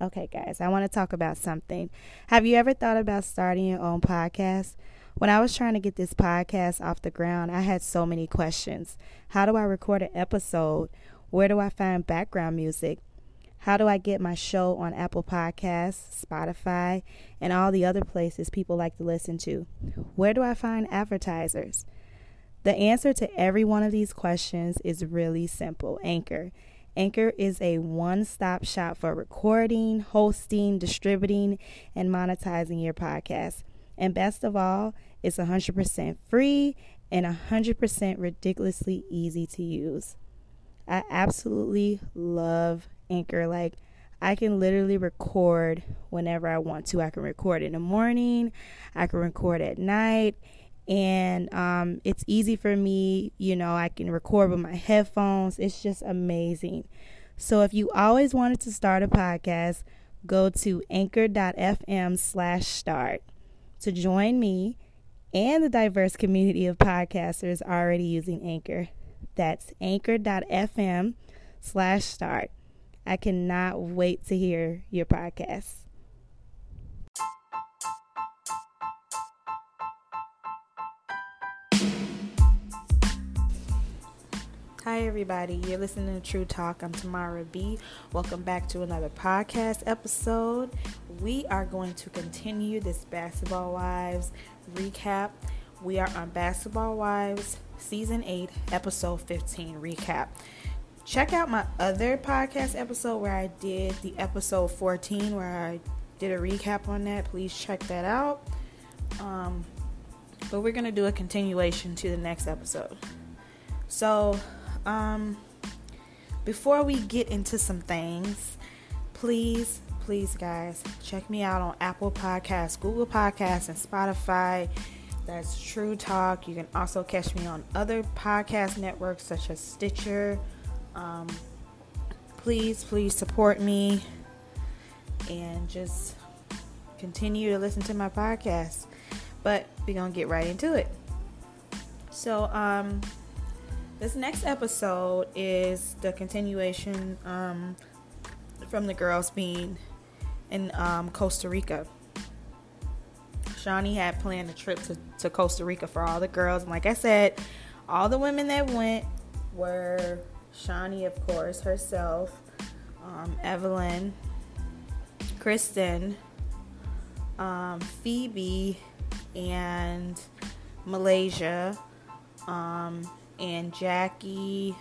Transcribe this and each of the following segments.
Okay, guys, I want to talk about something. Have you ever thought about starting your own podcast? When I was trying to get this podcast off the ground, I had so many questions. How do I record an episode? Where do I find background music? How do I get my show on Apple Podcasts, Spotify, and all the other places people like to listen to? Where do I find advertisers? The answer to every one of these questions is really simple Anchor. Anchor is a one stop shop for recording, hosting, distributing, and monetizing your podcast. And best of all, it's 100% free and 100% ridiculously easy to use. I absolutely love Anchor. Like, I can literally record whenever I want to. I can record in the morning, I can record at night, and um, it's easy for me. You know, I can record with my headphones. It's just amazing. So, if you always wanted to start a podcast, go to anchor.fm slash start to join me and the diverse community of podcasters already using Anchor. That's anchor.fm slash start. I cannot wait to hear your podcast. Hi, everybody. You're listening to True Talk. I'm Tamara B. Welcome back to another podcast episode. We are going to continue this Basketball Wives recap. We are on Basketball Wives Season 8, Episode 15 recap. Check out my other podcast episode where I did the episode 14, where I did a recap on that. Please check that out. Um, but we're going to do a continuation to the next episode. So, um, before we get into some things, please, please, guys, check me out on Apple Podcasts, Google Podcasts, and Spotify. That's True Talk. You can also catch me on other podcast networks such as Stitcher. Um, please, please support me and just continue to listen to my podcast. But we're going to get right into it. So, um, this next episode is the continuation um, from the girls being in um, Costa Rica. Shaunie had planned a trip to, to Costa Rica for all the girls. And like I said, all the women that went were Shaunie, of course, herself, um, Evelyn, Kristen, um, Feby, and Malaysia. Um, and Jackie,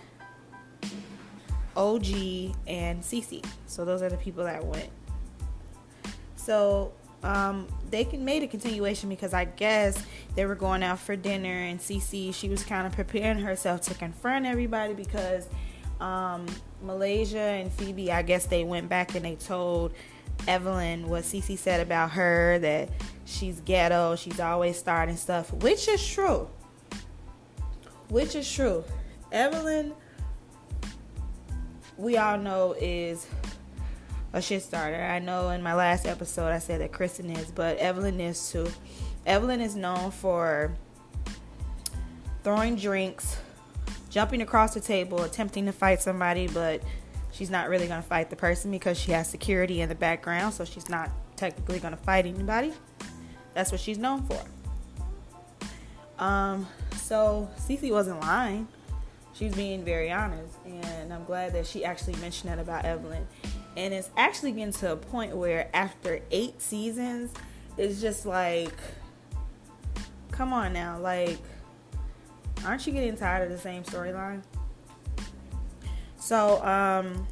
OG, and Cece. So those are the people that went. So um, they made a continuation because I guess they were going out for dinner, and Cece she was kind of preparing herself to confront everybody because um, Malaysia and Feby, I guess they went back and they told Evelyn what Cece said about her that she's ghetto, she's always starting stuff, which is true which is true. Evelyn, we all know, is a shit starter. I know in my last episode I said that Kristen is, but Evelyn is too. Evelyn is known for throwing drinks, jumping across the table, attempting to fight somebody, but she's not really going to fight the person because she has security in the background, so she's not technically going to fight anybody. That's what she's known for. Um, so Cece wasn't lying. She's being very honest, and I'm glad that she actually mentioned that about Evelyn. And it's actually getting to a point where after eight seasons, it's just like, come on now, like, aren't you getting tired of the same storyline? So, um,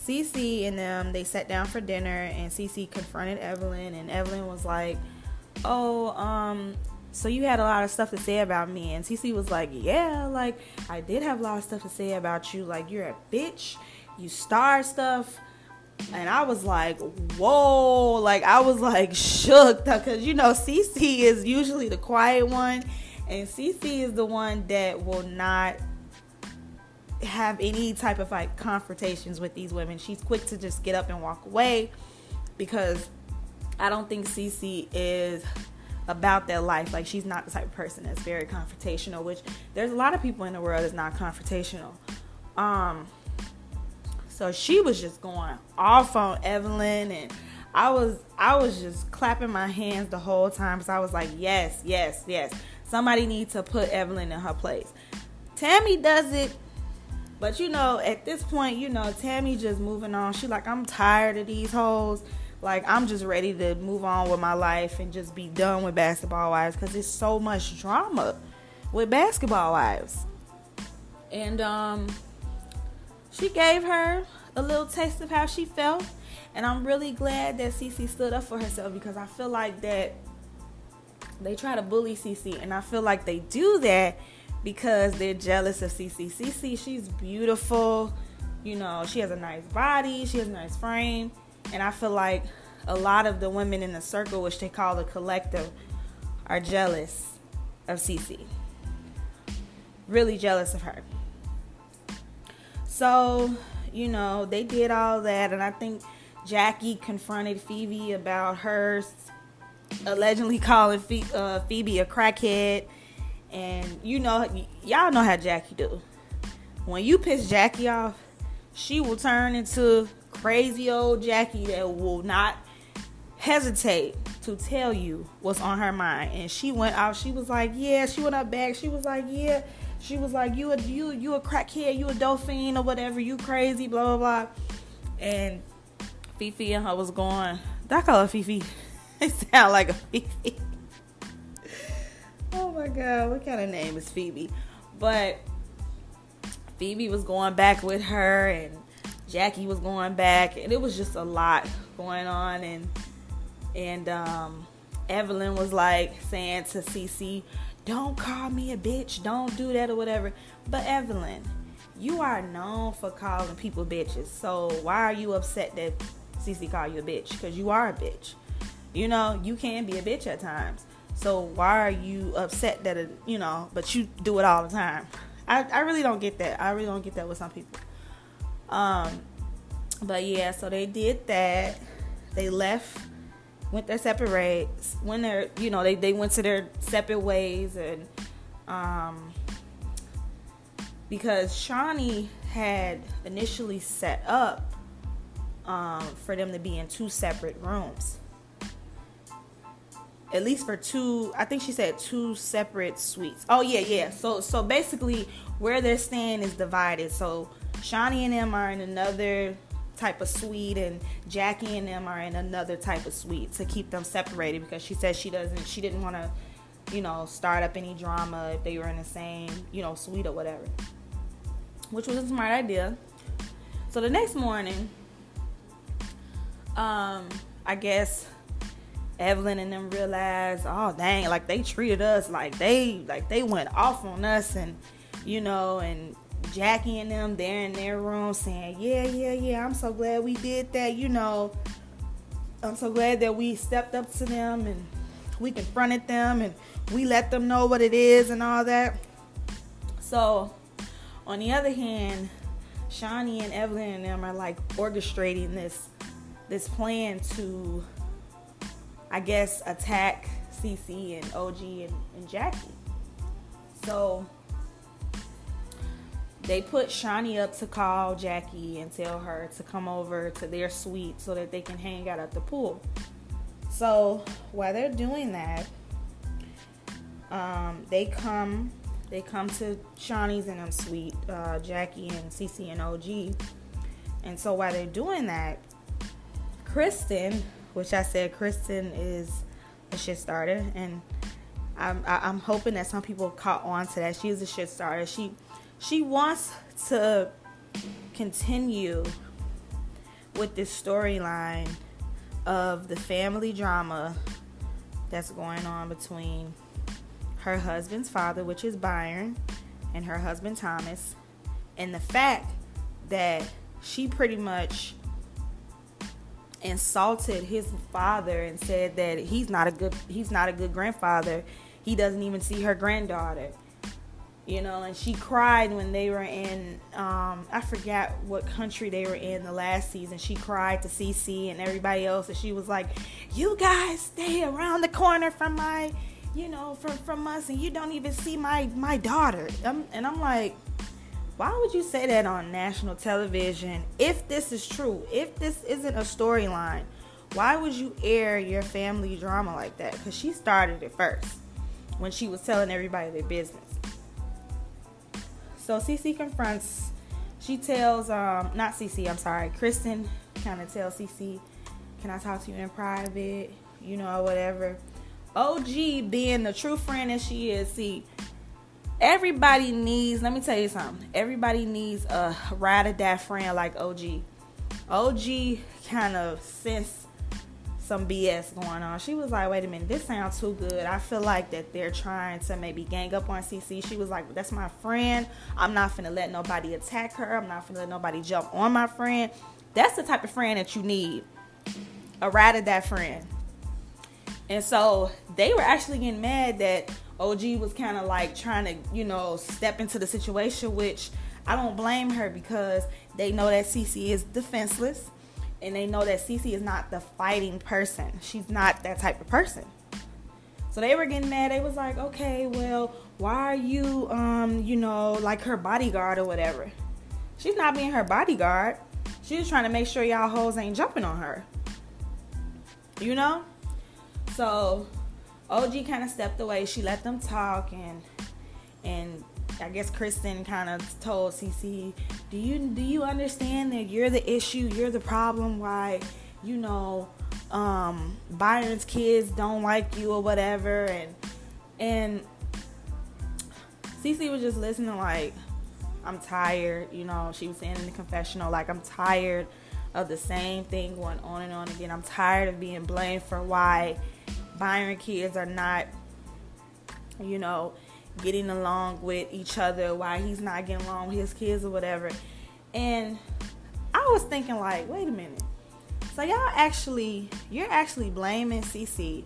Cece and them they sat down for dinner, and Cece confronted Evelyn, and Evelyn was like, "Oh, um, so you had a lot of stuff to say about me. And cc was like yeah like i did have a lot of stuff to say about you. Like you're a bitch. You star stuff. And i was like whoa. Like i was like shook. Because you know cc is usually the quiet one. And cc is the one that will not have any type of like confrontations with these women. She's quick to just get up and walk away because i don't think cc is about their life. Like she's not the type of person that's very confrontational, which there's a lot of people in the world that's not confrontational. Um So she was just going off on Evelyn and I was I was just clapping my hands the whole time because I was like, yes, yes, yes. Somebody needs to put Evelyn in her place. Tami does it, but you know, at this point, you know, Tami just moving on. She like, I'm tired of these hoes. Like, I'm just ready to move on with my life and just be done with basketball wives because it's so much drama with basketball wives. And um, she gave her a little taste of how she felt and I'm really glad that Cece stood up for herself because I feel like that they try to bully Cece, and I feel like they do that because they're jealous of Cece. Cece, she's beautiful. You know, she has a nice body, she has a nice frame, and I feel like a lot of the women in the circle, which they call the collective, are jealous of Cece. Really jealous of her. So, you know, they did all that, and I think Jackie confronted Feby about her allegedly calling uh, Feby a crackhead. And you know, y'all know how Jackie do. When you piss Jackie off, she will turn into crazy old Jackie that will not hesitate to tell you what's on her mind. And she went out. She was like, "Yeah." She went up back. She was like, "Yeah." She was like, "You a you you a crackhead. You a dolphin or whatever. You crazy." Blah blah blah. And Fifi and her was going. That call her Fifi. it sound like a Fifi. oh my god, what kind of name is Feby? But Feby was going back with her, and Jackie was going back, and it was just a lot going on. And and um, Evelyn was like saying to Cece, "Don't call me a bitch. Don't do that or whatever." But Evelyn, you are known for calling people bitches. So why are you upset that Cece called you a bitch because you are a bitch. You know, you can be a bitch at times. So why are you upset that you know, but you do it all the time? I, I really don't get that. I really don't get that with some people. Um, but yeah, so they did that. They left, went their separate. When they're, you know, they they went to their separate ways, and um, because Shaunie had initially set up um, for them to be in two separate rooms. At least for two, I think she said two separate suites. Oh yeah, yeah. So so basically, where they're staying is divided. So Shaunie and them are in another type of suite, and Jackie and them are in another type of suite to keep them separated because she said she doesn't, she didn't want to, you know, start up any drama if they were in the same, you know, suite or whatever. Which was a smart idea. So the next morning, um, I guess Evelyn and them realized, oh dang, like they treated us like they like they went off on us and you know, and Jackie and them they're in their room saying, Yeah, yeah, yeah, I'm so glad we did that, you know. I'm so glad that we stepped up to them and we confronted them and we let them know what it is and all that. So on the other hand, Shaunie and Evelyn and them are like orchestrating this this plan to, I guess, attack CC and OG and, and Jackie. So they put Shaunie up to call Jackie and tell her to come over to their suite so that they can hang out at the pool. So while they're doing that, um, they come they come to Shaunie's and them suite, uh, Jackie and CC and OG. And so while they're doing that, Kristen, which I said Kristen is a shit starter, and I'm I'm hoping that some people caught on to that. She's a shit starter. She she wants to continue with this storyline of the family drama that's going on between her husband's father, which is Byron, and her husband Thomas, and the fact that she pretty much insulted his father and said that he's not a good he's not a good grandfather. He doesn't even see her granddaughter. You know, and she cried when they were in um, I forgot what country they were in the last season. She cried to CC and everybody else and she was like, "You guys stay around the corner from my, you know, from from us and you don't even see my my daughter." I'm, and I'm like, why would you say that on national television if this is true? If this isn't a storyline, why would you air your family drama like that? Because she started it first when she was telling everybody their business. So Cece confronts, she tells, um, not Cece, I'm sorry, Kristen kind of tells Cece, can I talk to you in private? You know, whatever. OG being the true friend that she is, see, everybody needs, let me tell you something. Everybody needs a ride or die friend like OG. OG kind of sense some BS going on. She was like, wait a minute, this sounds too good. I feel like that they're trying to maybe gang up on CC. She was like, that's my friend. I'm not finna let nobody attack her. I'm not finna let nobody jump on my friend. That's the type of friend that you need. A ride or that friend. And so they were actually getting mad that OG was kind of like trying to, you know, step into the situation, which I don't blame her because they know that CC is defenseless and they know that CC is not the fighting person. She's not that type of person. So they were getting mad. They was like, okay, well, why are you, um, you know, like her bodyguard or whatever? She's not being her bodyguard. She's trying to make sure y'all hoes ain't jumping on her. You know? So OG kind of stepped away. She let them talk and and I guess Kristen kind of told CC, "Do you do you understand that you're the issue? You're the problem. Why, you know, um, Byron's kids don't like you or whatever." And and CC was just listening, like, "I'm tired." You know, she was saying in the confessional, like, "I'm tired of the same thing going on and on again. I'm tired of being blamed for why Byron kids are not, you know." Getting along with each other, why he's not getting along with his kids or whatever. And I was thinking like, wait a minute. So y'all actually you're actually blaming CC,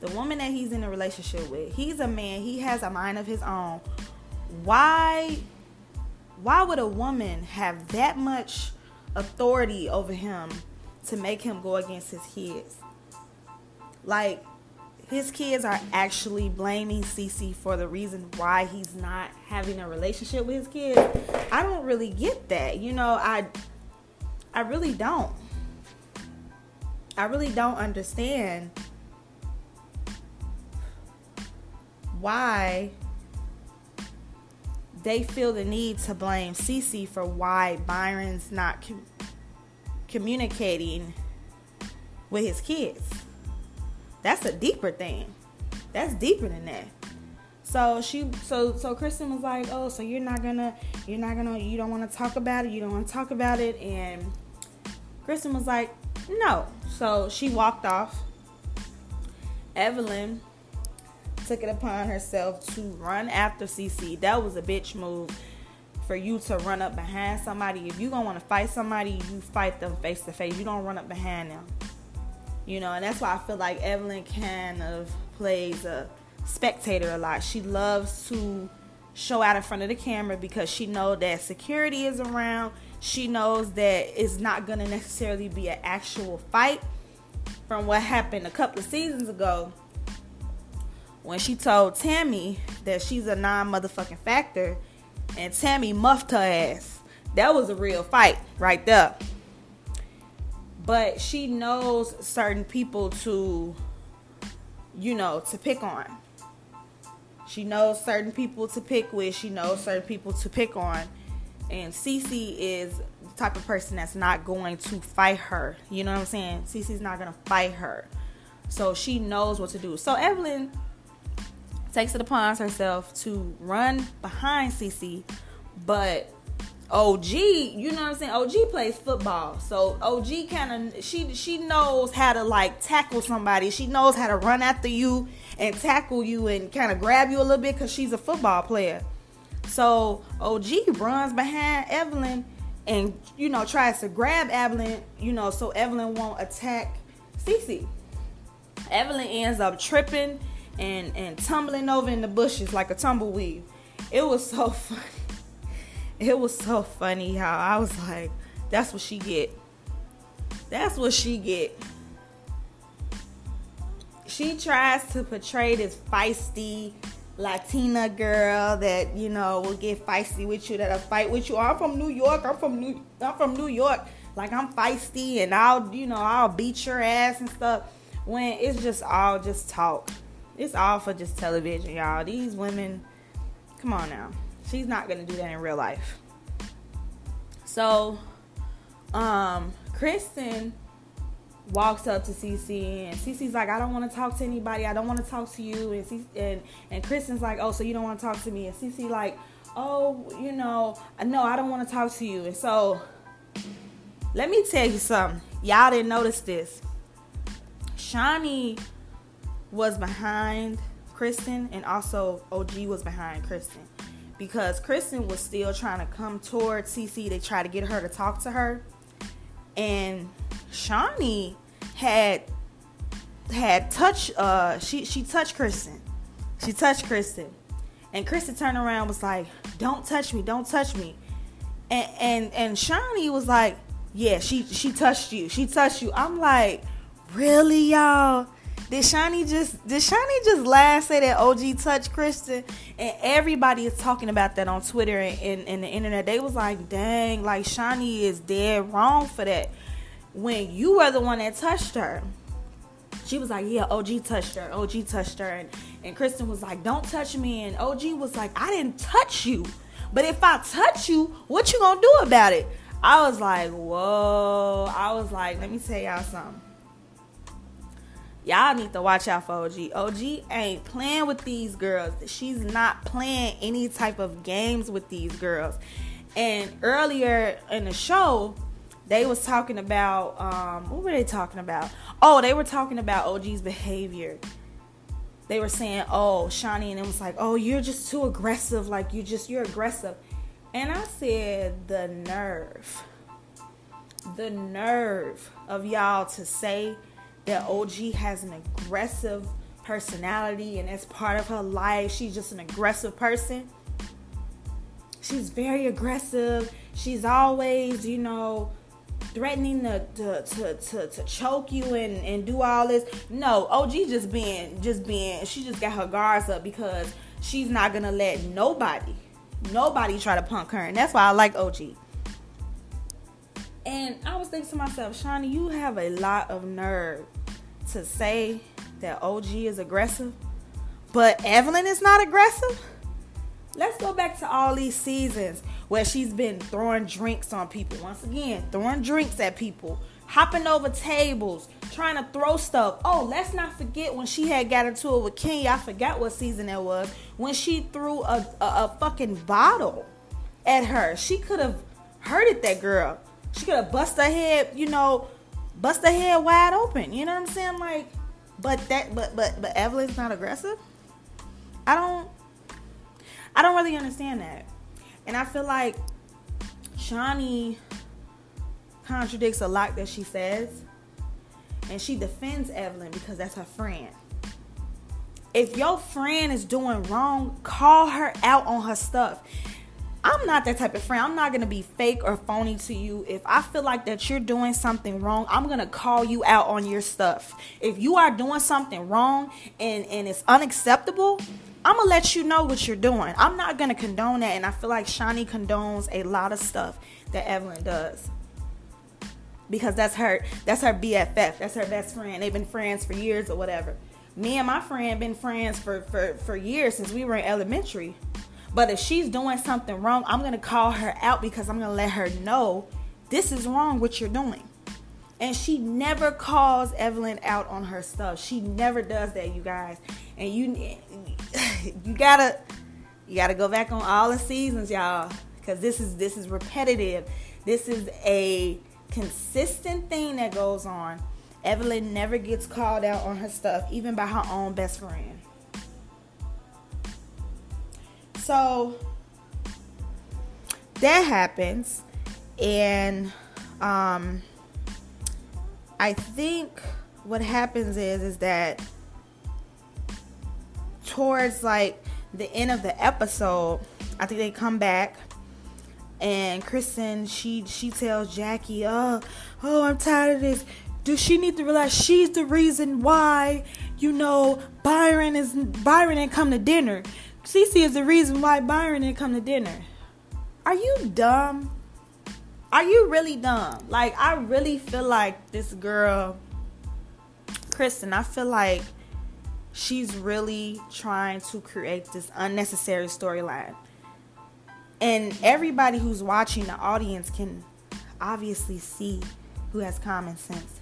the woman that he's in a relationship with. He's a man, he has a mind of his own. Why why would a woman have that much authority over him to make him go against his kids? Like his kids are actually blaming Cece for the reason why he's not having a relationship with his kids. I don't really get that. You know, I I really don't. I really don't understand why they feel the need to blame Cece for why Byron's not com- communicating with his kids. That's a deeper thing. That's deeper than that. So she so so Kristen was like, "Oh, so you're not gonna you're not gonna you don't want to talk about it. You don't want to talk about it." And Kristen was like, "No." So she walked off. Evelyn took it upon herself to run after CC. That was a bitch move for you to run up behind somebody. If you gonna want to fight somebody, you fight them face to face. You don't run up behind them. You know, and that's why I feel like Evelyn kind of plays a spectator a lot. She loves to show out in front of the camera because she knows that security is around. She knows that it's not to necessarily be an actual fight from what happened a couple of seasons ago when she told Tami that she's a non motherfucking factor and Tami muffed her ass. That was a real fight right there but she knows certain people to you know to pick on. She knows certain people to pick with. She knows certain people to pick on. And Cece is the type of person that's not going to fight her. You know what i'm saying? Cece's not going to fight her. So she knows what to do. So evelyn takes it upon herself to run behind Cece but OG, you know what I'm saying? OG plays football. So OG kind of she she knows how to like tackle somebody. She knows how to run after you and tackle you and kind of grab you a little bit cuz she's a football player. So OG runs behind Evelyn and you know tries to grab Evelyn, you know, so Evelyn won't attack Cece. Evelyn ends up tripping and and tumbling over in the bushes like a tumbleweed. It was so funny it was so funny how I was like, that's what she get. That's what she get. She tries to portray this feisty, Latina girl that you know will get feisty with you, that'll fight with you. I'm from New York. I'm from New. I'm from New York. Like I'm feisty and I'll you know I'll beat your ass and stuff. When it's just all just talk. It's all for just television, y'all. These women, come on now. She's not gonna do that in real life. So, um, Kristen walks up to Cece and Cece's like, I don't want to talk to anybody. I don't want to talk to you. And Cece, and and Kristen's like, Oh, so you don't want to talk to me? And Cece like, Oh, you know, no, I don't want to talk to you. And so, let me tell you something. Y'all didn't notice this. Shaunie was behind Kristen, and also OG was behind Kristen because Kristen was still trying to come towards CC. to try to get her to talk to her, and Shaunie had had touched uh she she touched Kristen. She touched Kristen. And Kristen turned around was like, Don't touch me, don't touch me. And and and Shaunie was like, Yeah, she she touched you. She touched you. I'm like, Really, y'all? Did Shaunie just did Shaunie just last say that OG touched Kristen? And everybody is talking about that on Twitter and, and, and the internet. They was like, dang, like Shaunie is dead wrong for that when you were the one that touched her. She was like, Yeah, OG touched her. OG touched her. And, and Kristen was like, Don't touch me. And OG was like, I didn't touch you. But if I touch you, what you gonna do about it? I was like, Whoa. I was like, Let me tell y'all something. Y'all need to watch out for OG. OG ain't playing with these girls. She's not playing any type of games with these girls. And earlier in the show, they was talking about um, what were they talking about? Oh, they were talking about OG's behavior. They were saying, "Oh, Shaunie," and it was like, "Oh, you're just too aggressive. Like you just you're aggressive." And I said, "The nerve, the nerve of y'all to say that OG has an aggressive personality and as part of her life, she's just an aggressive person." She's very aggressive. She's always, you know, threatening to, to, to, to, to choke you and, and do all this. No, OG just being just being she just got her guards up because she's not gonna let nobody, nobody try to punk her. And that's why I like OG. And I was thinking to myself, Shaunie, you have a lot of nerve to say that OG is aggressive, but Evelyn is not aggressive. Let's go back to all these seasons where she's been throwing drinks on people. Once again, throwing drinks at people, hopping over tables, trying to throw stuff. Oh, let's not forget when she had got into it with Kenya. I forgot what season that was. When she threw a, a, a fucking bottle at her. She could have hurted that girl. She could have bust her head, you know, bust her head wide open. You know what I'm saying? Like, but that, but but but Evelyn's not aggressive. I don't, I don't really understand that. And I feel like Shaunie contradicts a lot that she says. And she defends Evelyn because that's her friend. If your friend is doing wrong, call her out on her stuff. I'm not that type of friend. I'm not to be fake or phony to you. If I feel like that you're doing something wrong, I'm to call you out on your stuff. If you are doing something wrong and and it's unacceptable, I'm gonna let you know what you're doing. I'm not gonna condone that, and I feel like Shaunie condones a lot of stuff that Evelyn does because that's her that's her BFF, that's her best friend. They've been friends for years or whatever. Me and my friend been friends for for for years since we were in elementary. But if she's doing something wrong, I'm gonna call her out because I'm gonna let her know this is wrong what you're doing. And she never calls Evelyn out on her stuff. She never does that, you guys. And you you gotta you gotta go back on all the seasons, y'all, because this is this is repetitive. This is a consistent thing that goes on. Evelyn never gets called out on her stuff, even by her own best friend. So that happens, and um, I think what happens is is that towards like the end of the episode, I think they come back and Kristen she she tells Jackie, "Oh, oh, I'm tired of this. Does she need to realize she's the reason why you know, Byron is Byron didn't come to dinner. Cece is the reason why Byron didn't come to dinner. Are you dumb? Are you really dumb? Like I really feel like this girl, Kristen. I feel like she's really trying to create this unnecessary storyline. And everybody who's watching the audience can obviously see who has common sense.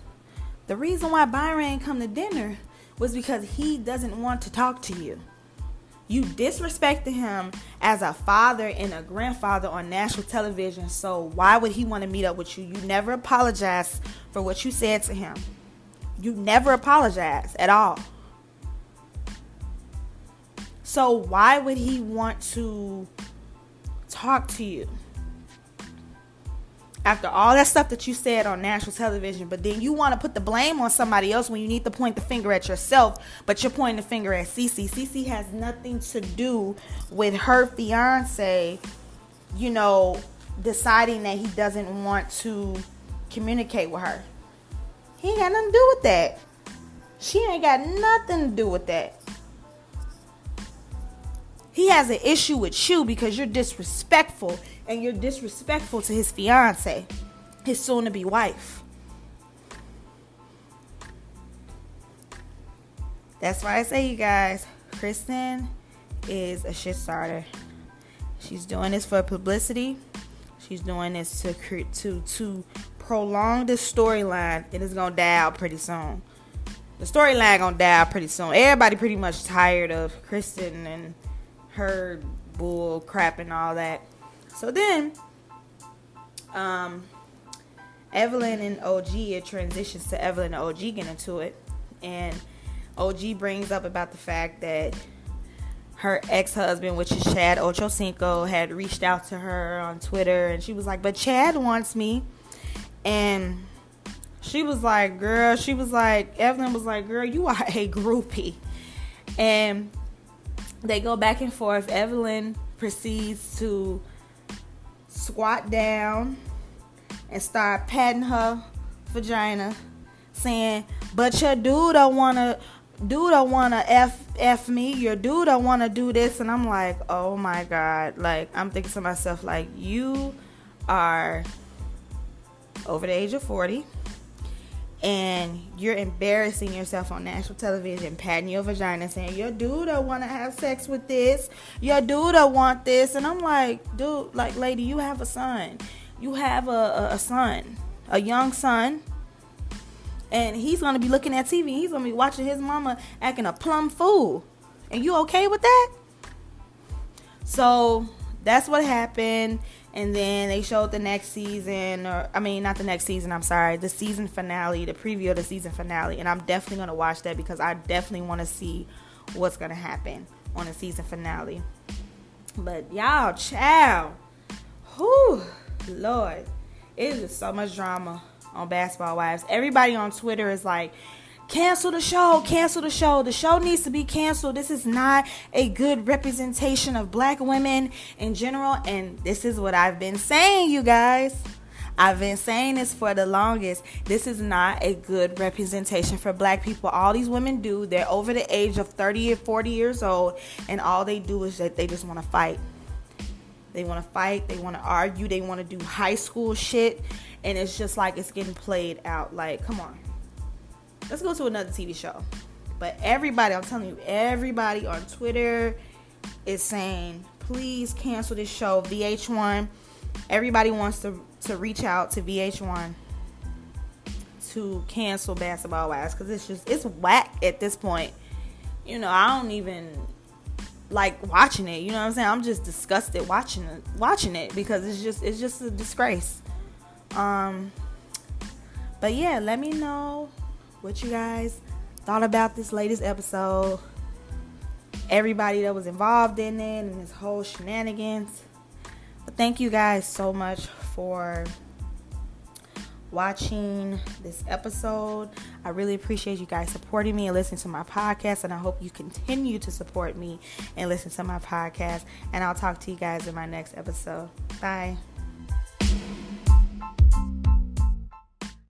The reason why Byron come to dinner was because he doesn't want to talk to you. You disrespected him as a father and a grandfather on national television, so why would he want to meet up with you? You never apologized for what you said to him. You never apologized at all. So why would he want to talk to you? After all that stuff that you said on national television, but then you want to put the blame on somebody else when you need to point the finger at yourself, but you're pointing the finger at Cece. Cece has nothing to do with her fiance, you know, deciding that he doesn't want to communicate with her. He ain't got nothing to do with that. She ain't got nothing to do with that. He has an issue with you because you're disrespectful and you're disrespectful to his fiance, his soon to be wife. That's why I say, you guys, Kristen is a shit starter. She's doing this for publicity. She's doing this to to to prolong the storyline. It is gonna die out pretty soon. The storyline gonna die out pretty soon. Everybody pretty much tired of Kristen and her bull crap and all that. So then, um, Evelyn and OG, it transitions to Evelyn and OG getting into it. And OG brings up about the fact that her ex-husband, which is Chad Ochocinco, had reached out to her on Twitter, and she was like, "But Chad wants me," and she was like, "Girl," she was like, Evelyn was like, "Girl, you are a groupie," and they go back and forth. Evelyn proceeds to squat down and start patting her vagina, saying, "But your dude don't wanna, dude don't wanna f f me. Your dude don't wanna do this." And I'm like, "Oh my god!" Like I'm thinking to myself, like you are over the age of forty and you're embarrassing yourself on national television, patting your vagina, saying your dude don't want to have sex with this, your dude don't want this, and I'm like, dude, like, lady, you have a son, you have a, a, son, a young son, and he's gonna be looking at TV, he's gonna be watching his mama acting a plumb fool, and you okay with that? So that's what happened and then they showed the next season or i mean not the next season i'm sorry the season finale the preview of the season finale. And i'm definitely going to watch that because i definitely want to see what's going to happen on the season finale. But y'all chow whew lord it is so much drama on basketball wives. Everybody on twitter is like Cancel the show. Cancel the show. The show needs to be canceled. This is not a good representation of black women in general. And this is what I've been saying, you guys. I've been saying this for the longest. This is not a good representation for black people. All these women do, they're over the age of 30 or 40 years old, and all they do is that they just want to fight. They want to fight, they want to argue, they want to do high school shit, and it's just like it's getting played out. Like, come on. Let's go to another TV show. But everybody, I'm telling you, everybody on Twitter is saying, please cancel this show. VH1. Everybody wants to, to reach out to VH1 to cancel Basketball Wives because it's just it's whack at this point. You know, I don't even like watching it. You know what I'm saying? I'm just disgusted watching it, watching it because it's just it's just a disgrace. Um, but yeah, let me know what you guys thought about this latest episode. Everybody that was involved in it and this whole shenanigans. But thank you guys so much for watching this episode. I really appreciate you guys supporting me and listening to my podcast. And I hope you continue to support me and listen to my podcast. And I'll talk to you guys in my next episode. Bye.